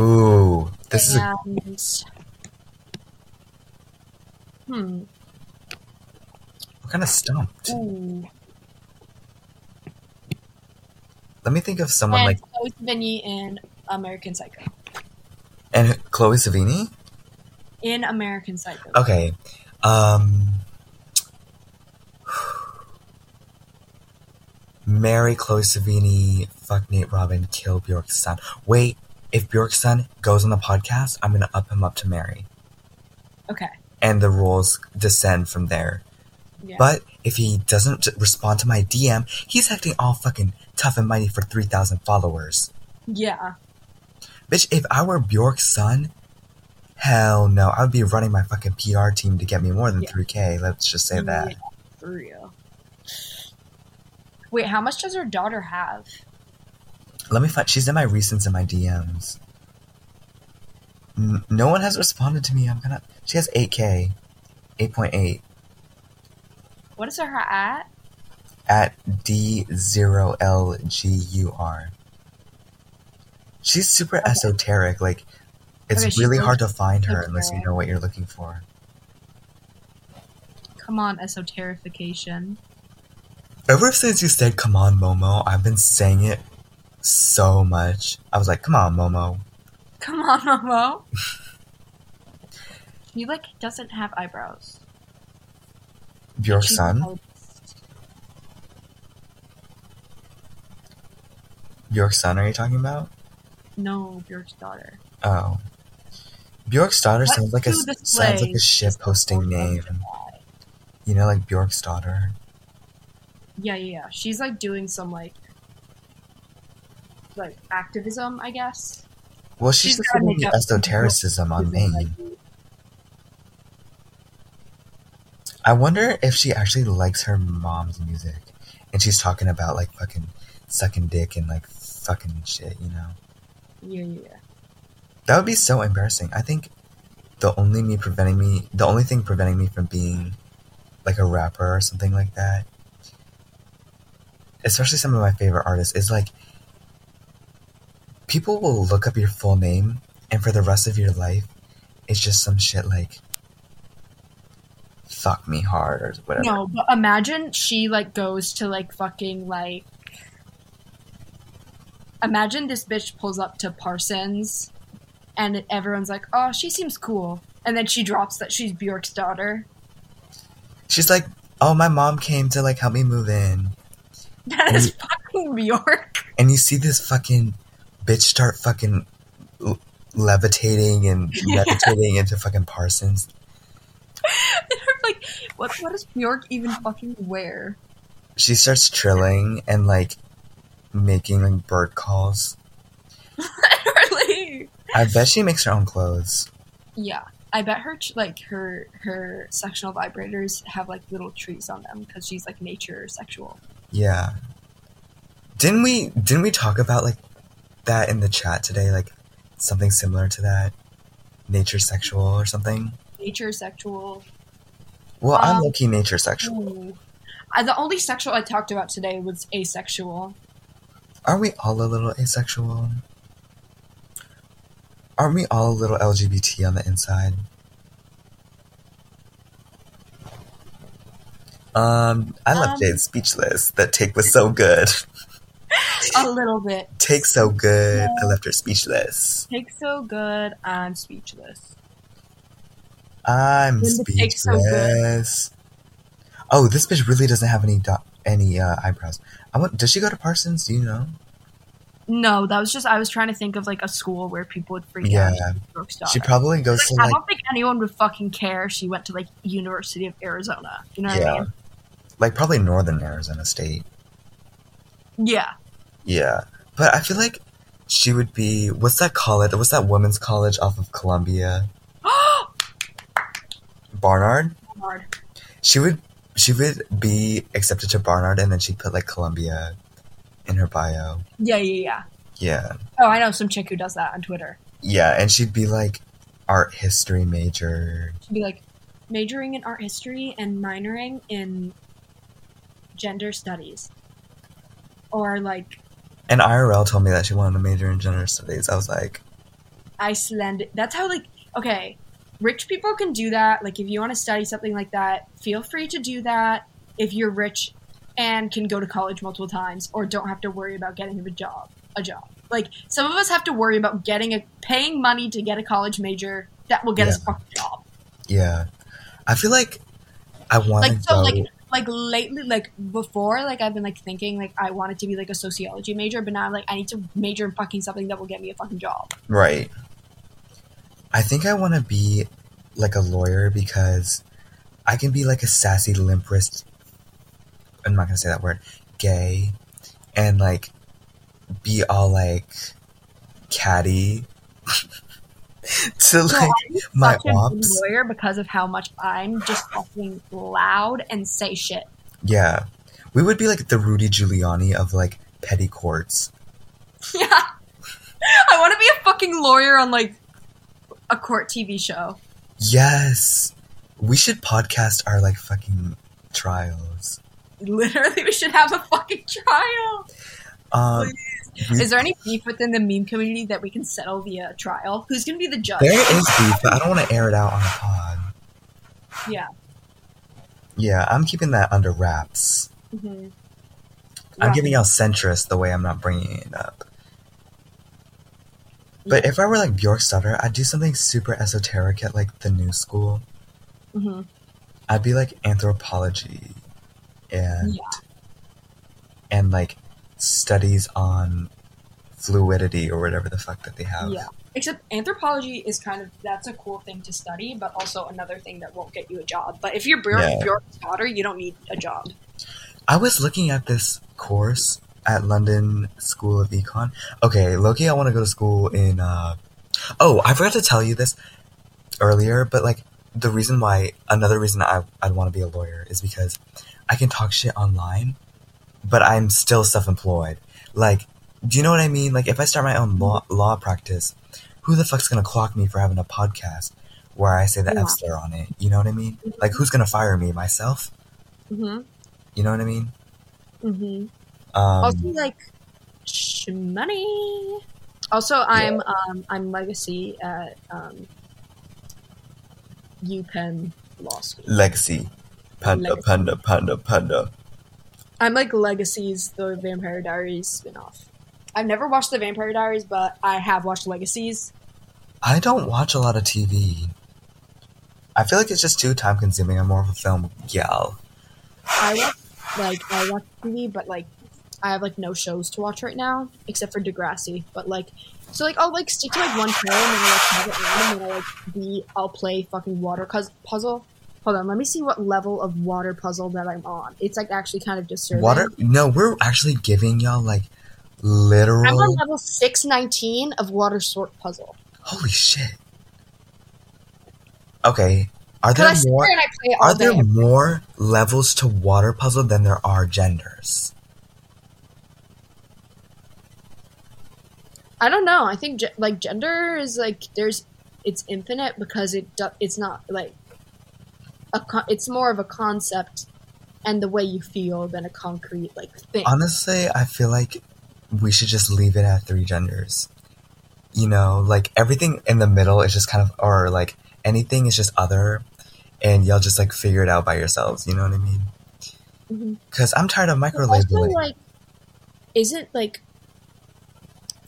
Ooh, this is a, and hmm, we're kind of stumped. ooh, Let me think of someone and like Chloe Sevigny in American Psycho. And Chloe Sevigny. In American Psycho. Okay. Um Marry Chloe Sevigny, fuck Nate Robin, kill Bjork's son. Wait, if Bjork's son goes on the podcast, I'm gonna up him up to Mary. Okay. And the rules descend from there. Yeah. But if he doesn't respond to my DM, he's acting all fucking tough and mighty for 3,000 followers. yeah. Bitch, if I were Bjork's son, hell no, I would be running my fucking PR team to get me more than Yeah. 3K. Let's just say that. For real. Wait, how much does her daughter have? Let me find. She's in my recents and my DMs. No one has responded to me. I'm gonna. She has 8K. 8.8 What is her at? at D0LGUR. She's super Okay. esoteric. Like, it's Okay, really hard to find her unless you know what you're looking for. Come on, esoterification. Ever since you said "Come on, Momo," I've been saying it so much. I was like, "Come on, Momo." Come on, Momo. she like doesn't have eyebrows. Your son. Bjork's son. Are you talking about? No, Bjork's daughter. Oh, Bjork's daughter Let's sounds like a sounds like a ship posting name. You know, like Bjork's daughter. Yeah, yeah, yeah. She's like doing some like like activism, I guess. Well, she's, She's doing the esotericism on Like, I wonder if she actually likes her mom's music, and she's talking about like fucking sucking dick and like fucking shit. You know, yeah, yeah, yeah. that would be so embarrassing. I think the only me preventing me, the only thing preventing me from being like a rapper or something like that, especially some of my favorite artists, is like people will look up your full name, and for the rest of your life, it's just some shit like fuck me hard or whatever. No, but imagine she like goes to like fucking like. Imagine this bitch pulls up to Parsons, and everyone's like, "Oh, she seems cool," and then she drops that she's Bjork's daughter. She's like, oh, my mom came to like help me move in, That is fucking Bjork. and you see this fucking bitch start fucking l- levitating and Yeah. levitating into fucking Parsons. like, what? What does Bjork even fucking wear? She starts trilling and like making like bird calls. Literally. I bet she makes her own clothes. Yeah, I bet her like her her sectional vibrators have like little trees on them because she's like nature sexual. Yeah. Didn't we didn't we talk about like that in the chat today? Like something similar to that? Nature sexual or something? Nature sexual. Well, I'm Um, low key nature sexual. Ooh. The only sexual I talked about today was asexual. Aren't we all a little asexual? Aren't we all a little LGBT on the inside? Um, I left Um, Jade speechless. That take was so good. A little bit. Take so good. I left her speechless. Take so good. I'm speechless. I'm When the so speechless. Oh, this bitch really doesn't have any do- any uh, eyebrows. I want. Does she go to Parsons? Do you know? No, that was just I was trying to think of like a school where people would freak Yeah. out. Yeah, she was Bjork's She daughter. probably goes to I like don't think anyone would fucking care she went to like University of Arizona. You know what I mean? like probably Northern Arizona State. Yeah. Yeah, but I feel like she would be. What's that college? What's that women's college off of Columbia? Barnard. Barnard. She would. She would be accepted to Barnard, and then she'd put like Columbia in her bio. Yeah, yeah, yeah. Yeah, Oh, I know some chick who does that on Twitter. yeah, and she'd be like art history major. She'd be like majoring in art history and minoring in gender studies. Or like And IRL told me that she wanted to major in gender studies. I was like, Icelandic. That's how like okay, rich people can do that. Like if you want to study something like that, feel free to do that. If you're rich and can go to college multiple times or don't have to worry about getting a job a job like some of us have to worry about getting a paying money to get a college major that will get us a fucking job Yeah. I feel like I want like so go. like like lately like before like i've been like thinking like i wanted to be like a sociology major but now I'm like i need to major in fucking something that will get me a fucking job Right. I think I want to be like a lawyer because I can be like a sassy limp wrist. I'm not gonna say that word. Gay, and like be all like catty to like I'm my ops. lawyer because of how much i'm just fucking loud and say shit Yeah, we would be like the Rudy Giuliani of like petty courts. yeah i want to be a fucking lawyer on like a court tv show. Yes, we should podcast our like fucking trials. literally we should have a fucking trial. Um, we- is there any beef within the meme community that we can settle via trial? Who's gonna be the judge? There is beef, but I don't want to air it out on a pod. yeah. Yeah, I'm keeping that under wraps. hmm I'm giving y'all centrist the way I'm not bringing it up. But if I were like Bjork Sutter, I'd do something super esoteric at like the new school. hmm I'd be like anthropology and Yeah. and like studies on fluidity or whatever the fuck that they have. Yeah. Except anthropology is kind of that's a cool thing to study, but also another thing that won't get you a job. But if you're Bjork, Yeah. Bjork's daughter, you don't need a job. I was looking at this course at London School of Econ. Okay, Loki, I want to go to school in. Uh... Oh, I forgot to tell you this earlier, but like the reason why, another reason I I'd want to be a lawyer is because I can talk shit online, but I'm still self-employed. Like, do you know what I mean? Like, if I start my own law law practice, who the fuck's gonna clock me for having a podcast where I say the Yeah. F slur on it? You know what I mean? Like, who's gonna fire me? Myself? Mm-hmm. You know what I mean? Mm-hmm. Um, also, like money. Also, I'm um I'm legacy at um UPenn Law School. Legacy. Panda, Legacy. panda, panda, panda. I'm like Legacy's the Vampire Diaries spin-off. I've never watched the Vampire Diaries, but I have watched Legacies. I don't watch a lot of TV. I feel like it's just too time consuming. I'm more of a film gal. I watch like I watch TV, but like I have like no shows to watch right now except for Degrassi. But like, so like I'll like stick to like one show and then I'll like have it random and I'll like be I'll play fucking water cuz puzzle. Hold on, let me see what level of water puzzle that I'm on. It's like actually kind of disturbing. Water? No, we're actually giving y'all like literal. I'm on level six nineteen of water sort puzzle. Holy shit. Okay, are there more? and I play all Are there more levels to water puzzle than there are genders? I don't know. I think ge- like gender is like there's it's infinite because it do- it's not like a con- it's more of a concept and the way you feel than a concrete like thing. Honestly, I feel like we should just leave it at three genders. You know, like everything in the middle is just kind of, or like anything is just other, and y'all just like figure it out by yourselves. You know what I mean? Mhm. Because I'm tired of micro labeling. like, is it like?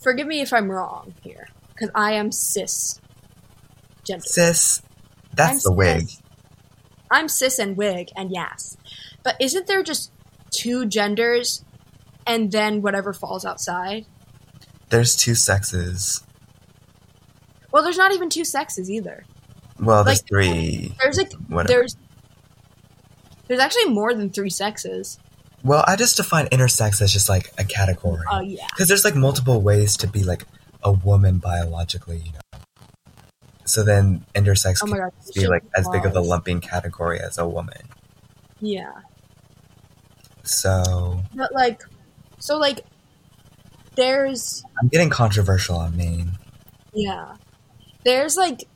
Forgive me if I'm wrong here, because I am cis gender. Sis, that's I'm the wig. cis. I'm cis and wig and yes, but isn't there just two genders, and then whatever falls outside? There's two sexes. Well, there's not even two sexes either. Well, there's Like- three. There's like Whatever. there's there's actually more than three sexes. Well, I just define intersex as just like a category. Oh yeah. Because there's like multiple ways to be like a woman biologically, you know. So then intersex Oh can god. be like as big of a lumping category as a woman. Yeah. So But like so like there's I'm getting controversial on Maine. yeah. There's like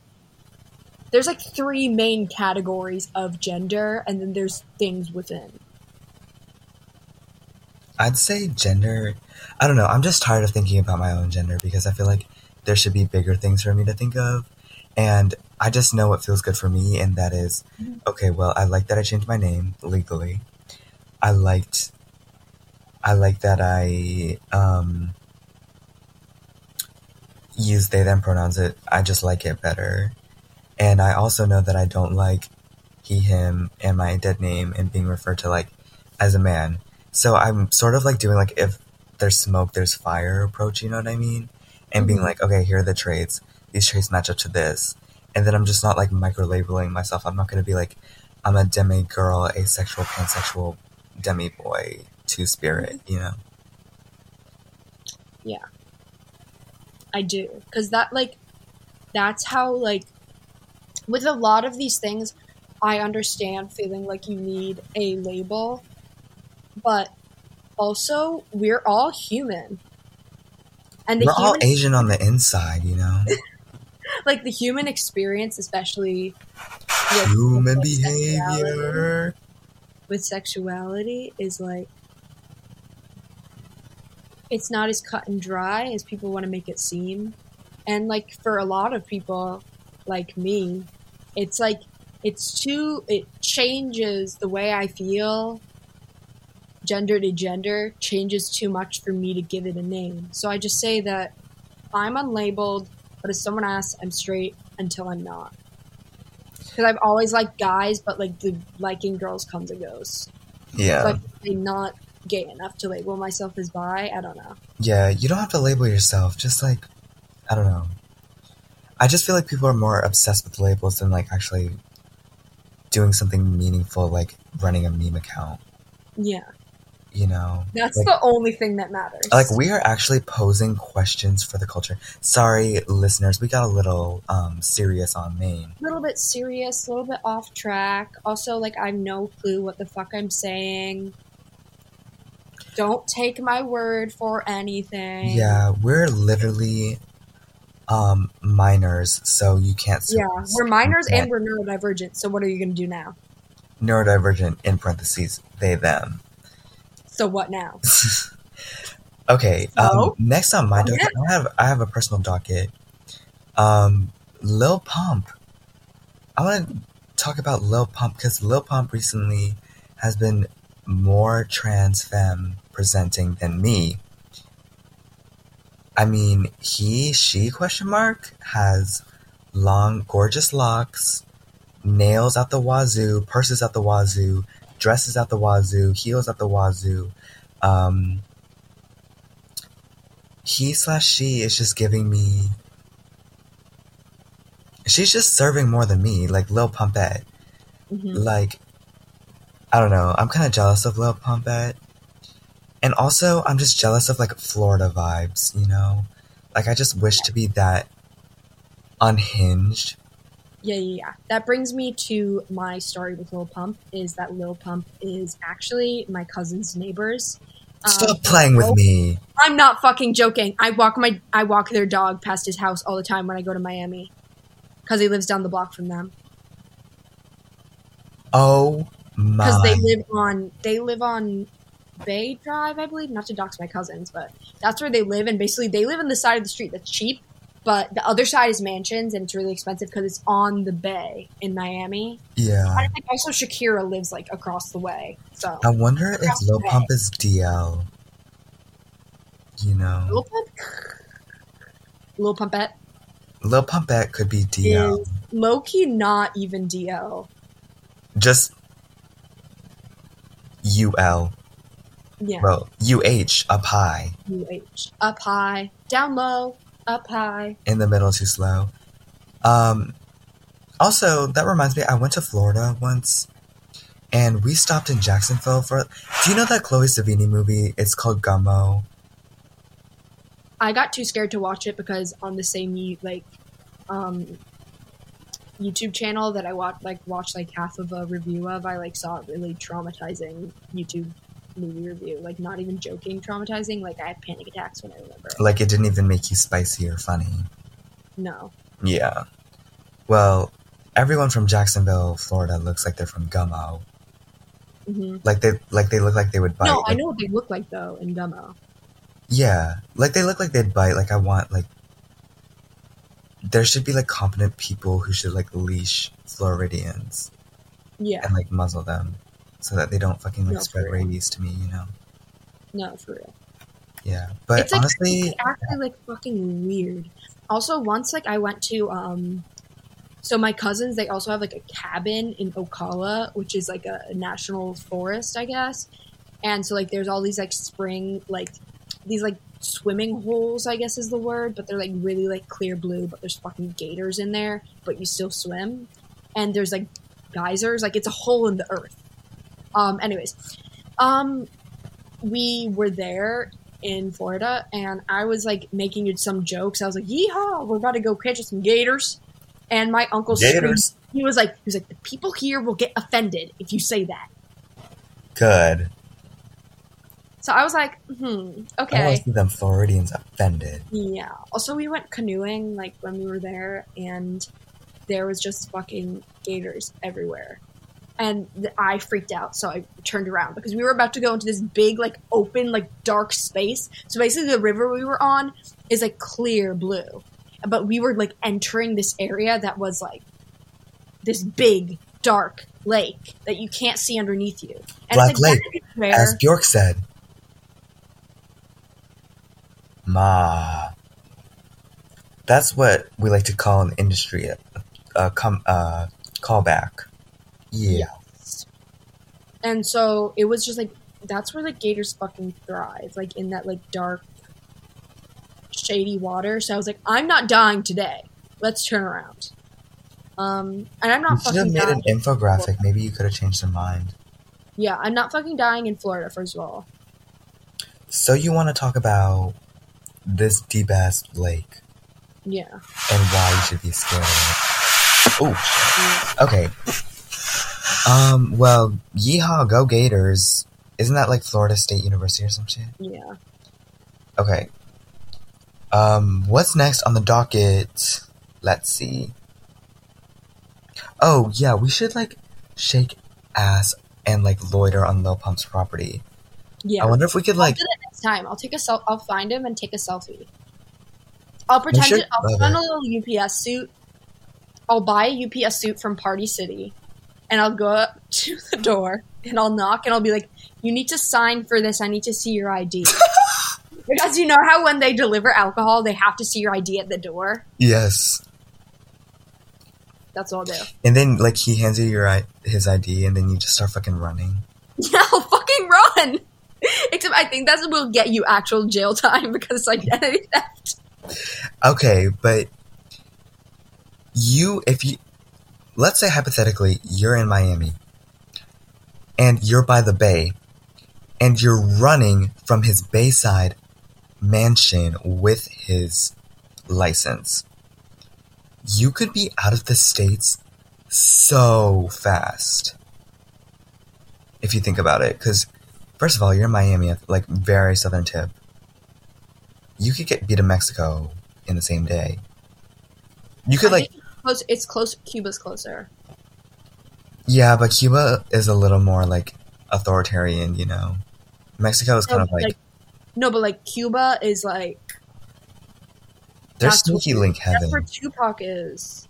there's like three main categories of gender and then there's things within. I'd say gender. I don't know. I'm just tired of thinking about my own gender because I feel like there should be bigger things for me to think of. And I just know what feels good for me, and that is Mhm. okay, well, I like that I changed my name legally. I liked I like that I um, use they them pronouns. It I just like it better, and I also know that I don't like he him and my dead name and being referred to like as a man. So I'm sort of like doing like if there's smoke, there's fire approach. You know what I mean? And being Mhm. like, okay, here are the traits. These traits match up to this, and then I'm just not like micro labeling myself. I'm not gonna be like I'm a demi girl, asexual, pansexual, demi boy, two spirit. You know? Yeah. I do because that like that's how like with a lot of these things I understand feeling like you need a label but also we're all human and the We're all Asian on the inside. You know? like the human experience especially with, Human with sexuality- behavior. with sexuality is like it's not as cut and dry as people want to make it seem and like for a lot of people like me it's like it's too it changes the way i feel gender to gender changes too much for me to give it a name so i just say that i'm unlabeled but if someone asks i'm straight until i'm not because i've always liked guys but like the liking girls comes and goes Yeah. like I'm not gay enough to label myself as bi. I don't know. Yeah, you don't have to label yourself. Just like, I don't know. I just feel like people are more obsessed with labels than like actually doing something meaningful, like running a meme account. Yeah, You know, that's Like- the only thing that matters. like we are actually posing questions for the culture. Sorry, listeners, we got a little um serious on Maine. a little bit serious, a little bit off track. Also, like I have no clue what the fuck I'm saying. Don't take my word for anything. Yeah, we're literally um minors, so you can't. Yeah, us. we're minors and we're neurodivergent. So what are you gonna do now? neurodivergent in parentheses they them. So what now? Okay. Um, next on my Oh, docket, I have I have a personal docket. Um, Lil Pump. I want to talk about Lil Pump because Lil Pump recently has been more trans femme presenting than me. I mean, he, she, question mark, has long, gorgeous locks, nails at the wazoo, purses at the wazoo, dresses at the wazoo, heels at the wazoo. Um, he slash she is just giving me. She's just serving more than me, like Lil Pumpette. Mhm. Like, I don't know. I'm kind of jealous of Lil Pumpette. And also, I'm just jealous of like Florida vibes, you know? Like, I just wish to be that unhinged. Yeah, yeah, yeah. That brings me to my story with Lil Pump. Is that Lil Pump is actually my cousin's neighbors. Um, Stop playing with oh, me. I'm not fucking joking. I walk my I walk their dog past his house all the time when I go to Miami, because he lives down the block from them. Oh my! Because they live on they live on Bay Drive, I believe. Not to dox my cousins, but that's where they live. And basically, they live on the side of the street that's cheap, but the other side is mansions, and it's really expensive because it's on the bay in Miami. yeah. I think also Shakira lives like across the way. So I wonder if Lil. Pump is DL. You know? Lil Pump, Lil Pumpette Lil Pumpette could be DL. is low key not even DL. Just UL. Yeah, Well, UH, up high. UH up high, down low, up high. In the middle, too slow. Um, also, that reminds me, I went to Florida once. And we stopped in Jacksonville for. Do you know that Chloe Sevigny movie? It's called Gummo. I got too scared to watch it because on the same like um YouTube channel that I watch like watched like half of a review of, I like saw a really traumatizing YouTube movie review. Like not even joking traumatizing. Like I had panic attacks when I remember. it. Like, it didn't even make you spicy or funny. No. Yeah. Well, everyone from Jacksonville, Florida looks like they're from Gummo. hmm Like they like they look like they would bite. No, I know what they look like though in Gummo. Yeah, like they look like they'd bite. Like I want like there should be like competent people who should like leash Floridians Yeah. and like muzzle them so that they don't fucking like No, spread rabies to me. You know. No, for real. Yeah, but it's like honestly, it's actually like fucking weird. Also, once like I went to um, so my cousins they also have like a cabin in Ocala, which is like a, a national forest, I guess. And so like there's all these like spring like these like swimming holes, I guess is the word, but they're like really like clear blue, but there's fucking gators in there, but you still swim. And there's like geysers, like it's a hole in the earth. Um, anyways, um, we were there in Florida, and I was like making some jokes. I was like, "Yeehaw, we're about to go catch some gators." And my uncle. He was like, "He was like, the people here will get offended if you say that." good. So I was like, "Hmm, okay." I want okay." to see them Floridians offended. Yeah. Also, we went canoeing like when we were there, and there was just fucking gators everywhere. And I freaked out, so I turned around because we were about to go into this big, like, open, like, dark space. So basically, the river we were on is like clear blue, but we were like entering this area that was like this big, dark lake that you can't see underneath you. And Black it's, like, Lake, Where, As Bjork said. Ma. That's what we like to call an industry a, a com, uh, callback. Yeah. And so it was just like that's where the gators fucking thrive, like in that like dark, shady water. So I was like, I'm not dying today. Let's turn around. Um, and I'm not. You should have made dying. an infographic. Maybe you could have changed their mind. yeah, I'm not fucking dying in Florida. First of all, So you want to talk about this deep ass lake yeah, and why you should be scared of it? Oh, yeah. okay. Um. Well, yeehaw, go Gators! Isn't that like Florida State University or some shit? yeah. Okay. Um, what's next on the docket? Let's see. Oh, yeah, we should like shake ass and like loiter on Lil Pump's property. yeah. I wonder if we could I'll like do that next time. I'll take a sel- I'll find him and take a selfie. I'll pretend should it, I'll put on a little UPS suit. I'll buy a UPS suit from Party City, and I'll go up to the door and I'll knock and I'll be like, "You need to sign for this. I need to see your ID." because you know how when they deliver alcohol, they have to see your ID at the door. yes, That's all I'll do. and then like he hands you your his ID, and then you just start fucking running. Yeah, I'll fucking run. Except I think that will get you actual jail time because it's identity theft. Okay, but you, if you, let's say hypothetically, you're in Miami and you're by the bay and you're running from his Bayside mansion with his license. You could be out of the States so fast. If you think about it, because first of all, you're in Miami, like very southern tip you could get beat to Mexico in the same day. You could I like, close. It's close. Cuba's closer. yeah, but Cuba is a little more like authoritarian, you know. Mexico is kind of like, no, but like Cuba is like they're that's sneaky link that's heaven. where Tupac is.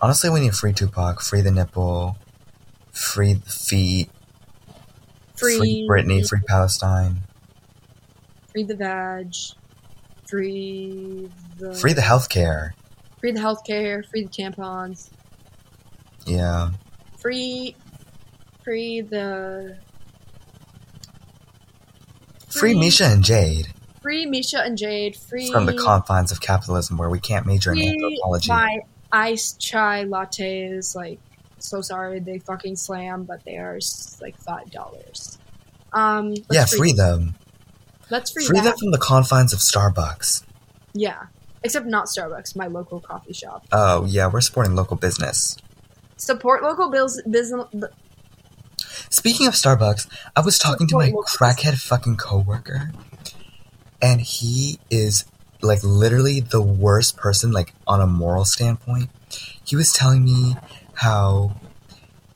Honestly, we need free Tupac, free the nipple, free the feet, free, Free Britney, free Palestine, free the vag, free the free the healthcare. Free the healthcare, free the tampons, Yeah, free free the free Free- Misha and Jade free Misha and Jade, free from the confines of capitalism where we can't major in anthropology. my iced chai lattes. Like, so sorry they fucking slam, but they are like five dollars. Um, yeah, free them. Let's free, them. Free that. them from the confines of Starbucks. Yeah, except not Starbucks, my local coffee shop. Oh yeah, we're supporting local business. Support local bills, business. Speaking of Starbucks, I was talking to my crackhead fucking coworker, and he is like literally the worst person, like on a moral standpoint. He was telling me how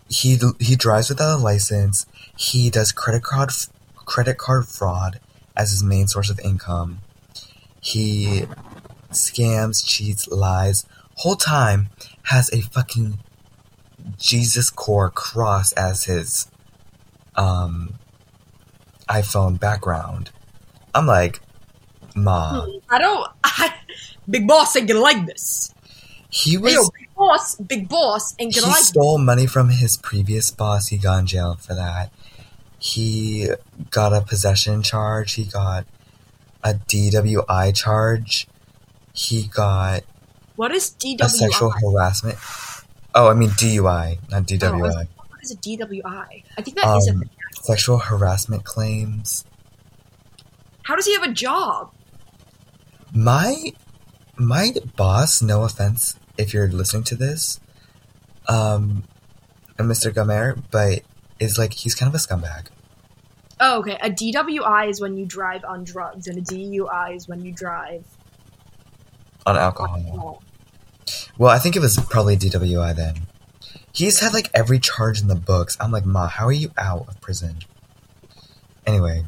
he he drives without a license. He does credit card credit card fraud as his main source of income. He scams, cheats, lies. Whole time has a fucking Jesus core cross as his um iPhone background. I'm like, Ma. I don't. I, big boss ain't gonna like this. He was yo, big boss, big boss ain't gonna like stole money from his previous boss. He got in jail for that. He got a possession charge. He got a DWI charge. He got What is DWI? a sexual harassment. Oh, I mean DUI, not DWI. what is a DWI? I think that is Um, a. sexual harassment claims. How does he have a job? My my boss, no offense if you're listening to this, um, Mr. Gamer, but is like he's kind of a scumbag. Oh, okay. A DWI is when you drive on drugs, and a DUI is when you drive on alcohol. alcohol. Well, I think it was probably DWI then. He's had like every charge in the books. I'm like, Ma, how are you out of prison? Anyway,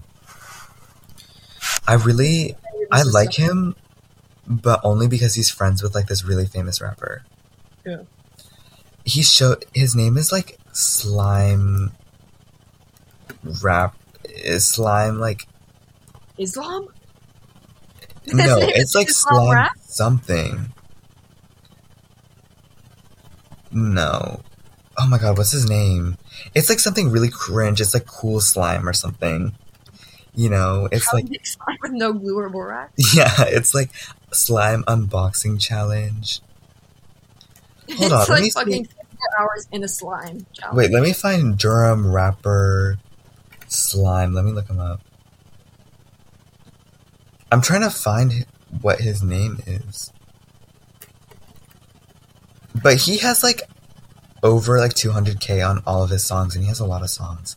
I really I like him, but only because he's friends with like this really famous rapper. Yeah. He showed his name is like Slime Rap is Slime like Islam. No, it's like Slime something. No. Oh my god, what's his name? It's like something really cringe. It's like cool slime or something. You know, it's How like slime with no glue or borax. yeah, it's like slime unboxing challenge. Hold it's on, let me hours in a slime. challenge. Wait, let me find Durham rapper slime. Let me look him up. I'm trying to find what his name is. But he has like over like 200k on all of his songs and he has a lot of songs.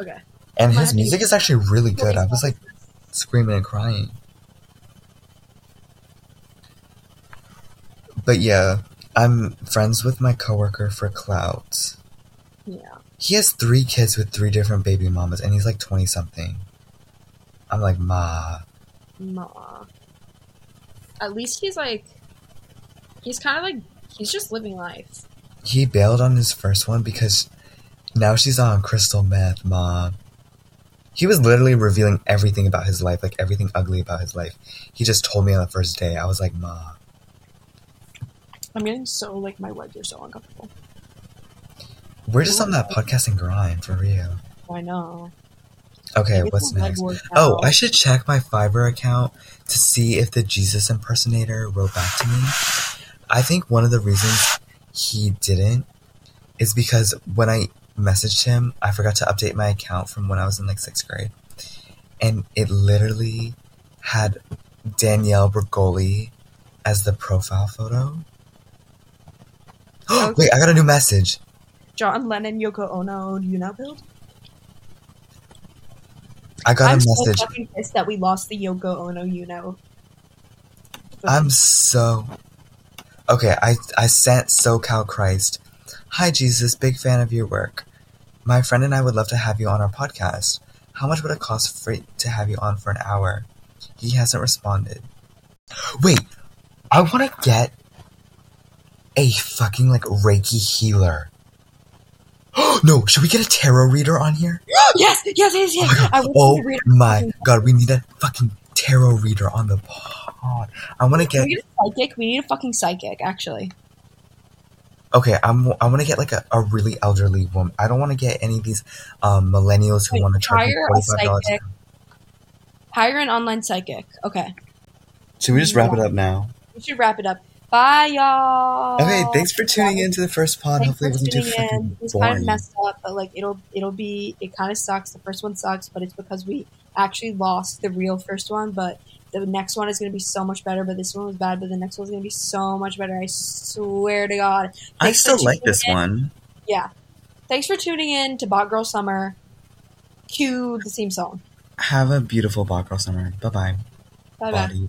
Okay. And his music is actually really good. I was like screaming and crying. But yeah, I'm friends with my coworker for clout. Yeah. He has three kids with three different baby mamas, and he's like 20 something. I'm like, Ma. Ma. At least he's like. He's kind of like. He's just living life. He bailed on his first one because now she's on crystal meth, Ma. He was literally revealing everything about his life, like everything ugly about his life. He just told me on the first day. I was like, Ma. I'm getting so like my legs are so uncomfortable. We're just on that podcasting grind, for real. I know. Okay, what's next? Oh, I should check my Fiverr account to see if the Jesus impersonator wrote back to me. I think one of the reasons he didn't is because when I messaged him, I forgot to update my account from when I was in like sixth grade. And it literally had Danielle Bregoli as the profile photo. Okay. Wait, I got a new message. John Lennon, Yoko Ono, you know build. I got I'm a so message. fucking pissed that we lost the Yoko Ono, you know. I'm so okay. I I sent SoCal Christ. Hi Jesus, big fan of your work. My friend and I would love to have you on our podcast. How much would it cost for to have you on for an hour? He hasn't responded. Wait, I want to get a fucking like Reiki healer. no, should we get a tarot reader on here? yes, yes, yes, yes. Oh my god, want oh read my god, we need a fucking tarot reader on the pod. I want to get we get a psychic? We need a fucking psychic, actually. Okay, I'm. I want to get like a, a really elderly woman. I don't want to get any of these um, millennials who want to charge me hire a forty five dollars. psychic. Hire an online psychic. Okay. Should we just wrap it up now? We should wrap it up. Bye, y'all. Okay, thanks for tuning in to the first pod. Thanks Hopefully, it wasn't too tuning in. fucking It's kind of messed up, but like it'll it'll be it kind of sucks. The first one sucks, but it's because we actually lost the real first one. But the next one is going to be so much better. But this one was bad, but the next one's going to be so much better. I swear to God. I Thanks for still like this in. one. Yeah. Thanks for tuning in to Bot Girl Summer. Cue the theme song. Have a beautiful bot girl summer. Bye bye. Bye bye.